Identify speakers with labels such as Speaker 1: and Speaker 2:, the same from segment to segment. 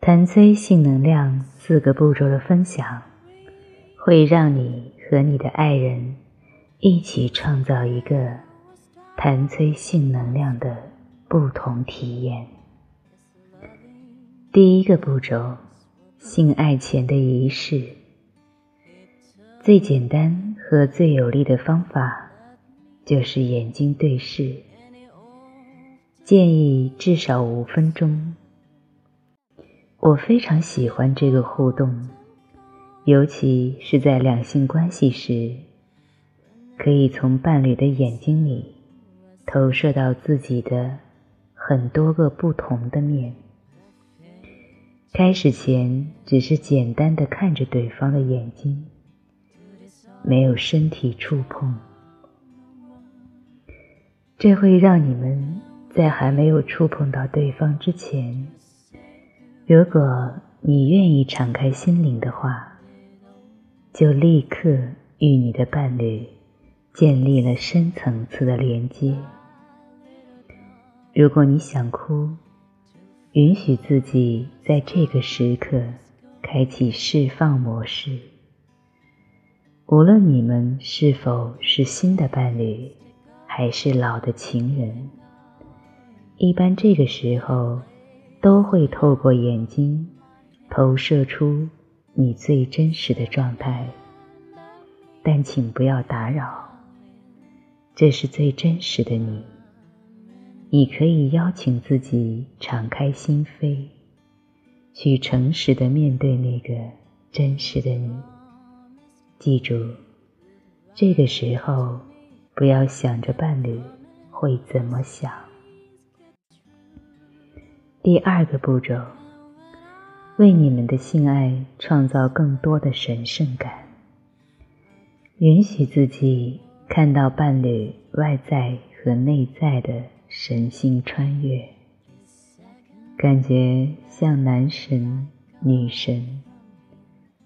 Speaker 1: 谭崔性能量四个步骤的分享，会让你和你的爱人一起创造一个谭崔性能量的不同体验。第一个步骤，性爱前的仪式，最简单和最有力的方法就是眼睛对视。建议至少五分钟。我非常喜欢这个互动，尤其是在两性关系时，可以从伴侣的眼睛里投射到自己的很多个不同的面。开始前只是简单的看着对方的眼睛，没有身体触碰，这会让你们。在还没有触碰到对方之前，如果你愿意敞开心灵的话，就立刻与你的伴侣建立了深层次的连接。如果你想哭，允许自己在这个时刻开启释放模式。无论你们是否是新的伴侣，还是老的情人。一般这个时候，都会透过眼睛投射出你最真实的状态，但请不要打扰。这是最真实的你，你可以邀请自己敞开心扉，去诚实的面对那个真实的你。记住，这个时候不要想着伴侣会怎么想。第二个步骤，为你们的性爱创造更多的神圣感。允许自己看到伴侣外在和内在的神性穿越，感觉像男神、女神，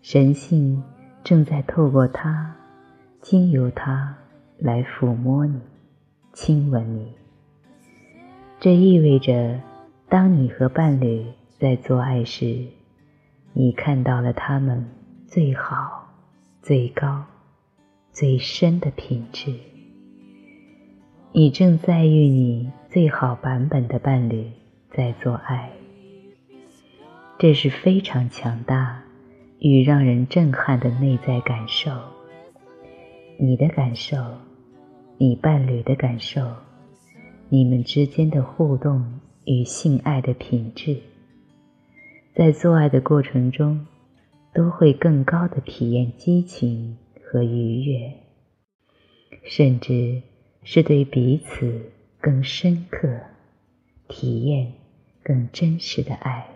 Speaker 1: 神性正在透过他、经由他来抚摸你、亲吻你。这意味着。当你和伴侣在做爱时，你看到了他们最好、最高、最深的品质。你正在与你最好版本的伴侣在做爱，这是非常强大与让人震撼的内在感受。你的感受，你伴侣的感受，你们之间的互动。与性爱的品质，在做爱的过程中，都会更高的体验激情和愉悦，甚至是对彼此更深刻、体验更真实的爱、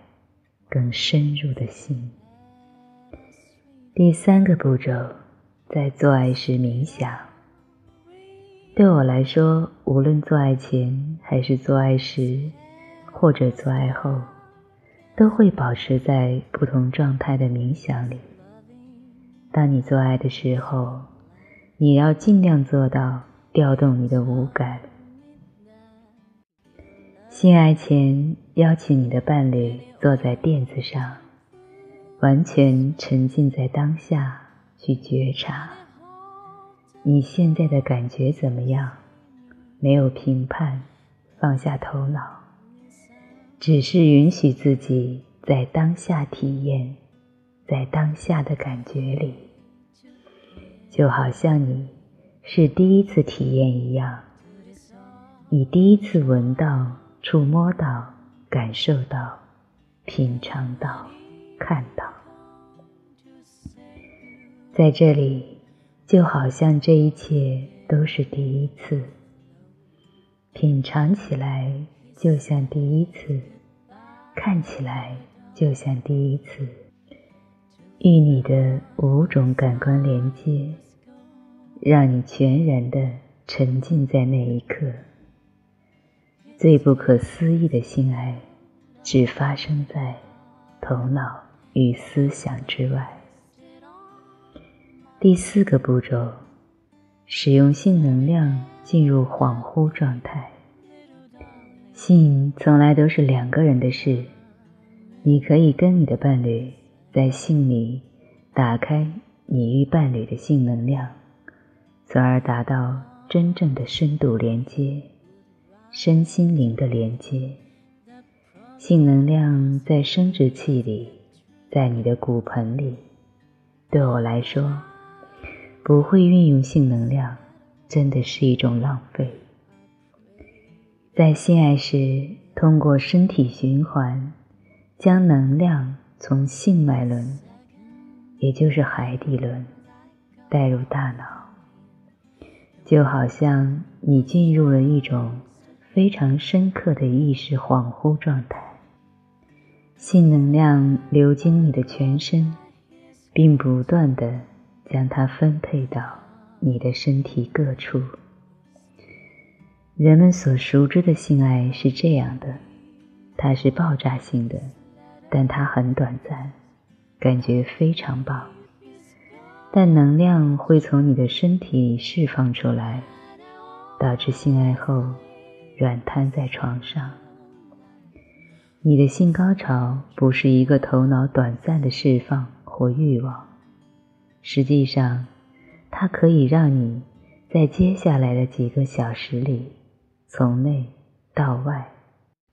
Speaker 1: 更深入的心。第三个步骤，在做爱时冥想。对我来说，无论做爱前还是做爱时。或者做爱后，都会保持在不同状态的冥想里。当你做爱的时候，你要尽量做到调动你的五感。性爱前，邀请你的伴侣坐在垫子上，完全沉浸在当下，去觉察你现在的感觉怎么样，没有评判，放下头脑。只是允许自己在当下体验，在当下的感觉里，就好像你是第一次体验一样。你第一次闻到、触摸到、感受到、品尝到、看到，在这里，就好像这一切都是第一次，品尝起来就像第一次。看起来就像第一次，与你的五种感官连接，让你全然的沉浸在那一刻。最不可思议的性爱，只发生在头脑与思想之外。第四个步骤，使用性能量进入恍惚状态。性从来都是两个人的事，你可以跟你的伴侣在性里打开你与伴侣的性能量，从而达到真正的深度连接，身心灵的连接。性能量在生殖器里，在你的骨盆里。对我来说，不会运用性能量，真的是一种浪费。在性爱时，通过身体循环，将能量从性脉轮，也就是海底轮，带入大脑，就好像你进入了一种非常深刻的意识恍惚状态。性能量流经你的全身，并不断的将它分配到你的身体各处。人们所熟知的性爱是这样的，它是爆炸性的，但它很短暂，感觉非常棒。但能量会从你的身体释放出来，导致性爱后软瘫在床上。你的性高潮不是一个头脑短暂的释放或欲望，实际上，它可以让你在接下来的几个小时里。从内到外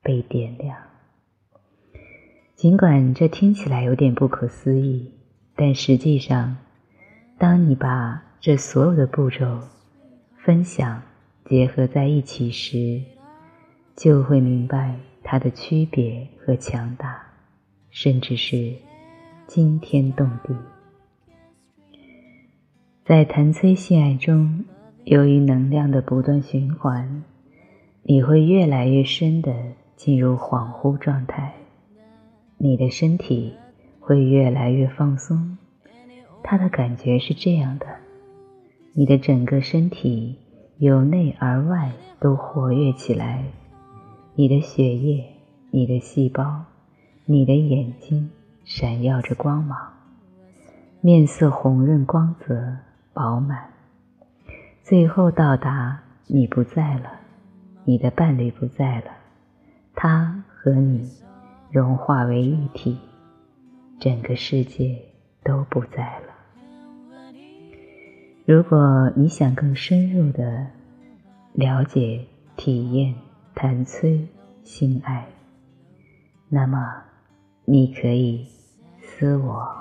Speaker 1: 被点亮。尽管这听起来有点不可思议，但实际上，当你把这所有的步骤分享结合在一起时，就会明白它的区别和强大，甚至是惊天动地。在谈催性爱中，由于能量的不断循环。你会越来越深的进入恍惚状态，你的身体会越来越放松。它的感觉是这样的：你的整个身体由内而外都活跃起来，你的血液、你的细胞、你的眼睛闪耀着光芒，面色红润、光泽、饱满，最后到达你不在了。你的伴侣不在了，他和你融化为一体，整个世界都不在了。如果你想更深入的了解、体验谈催性爱，那么你可以私我。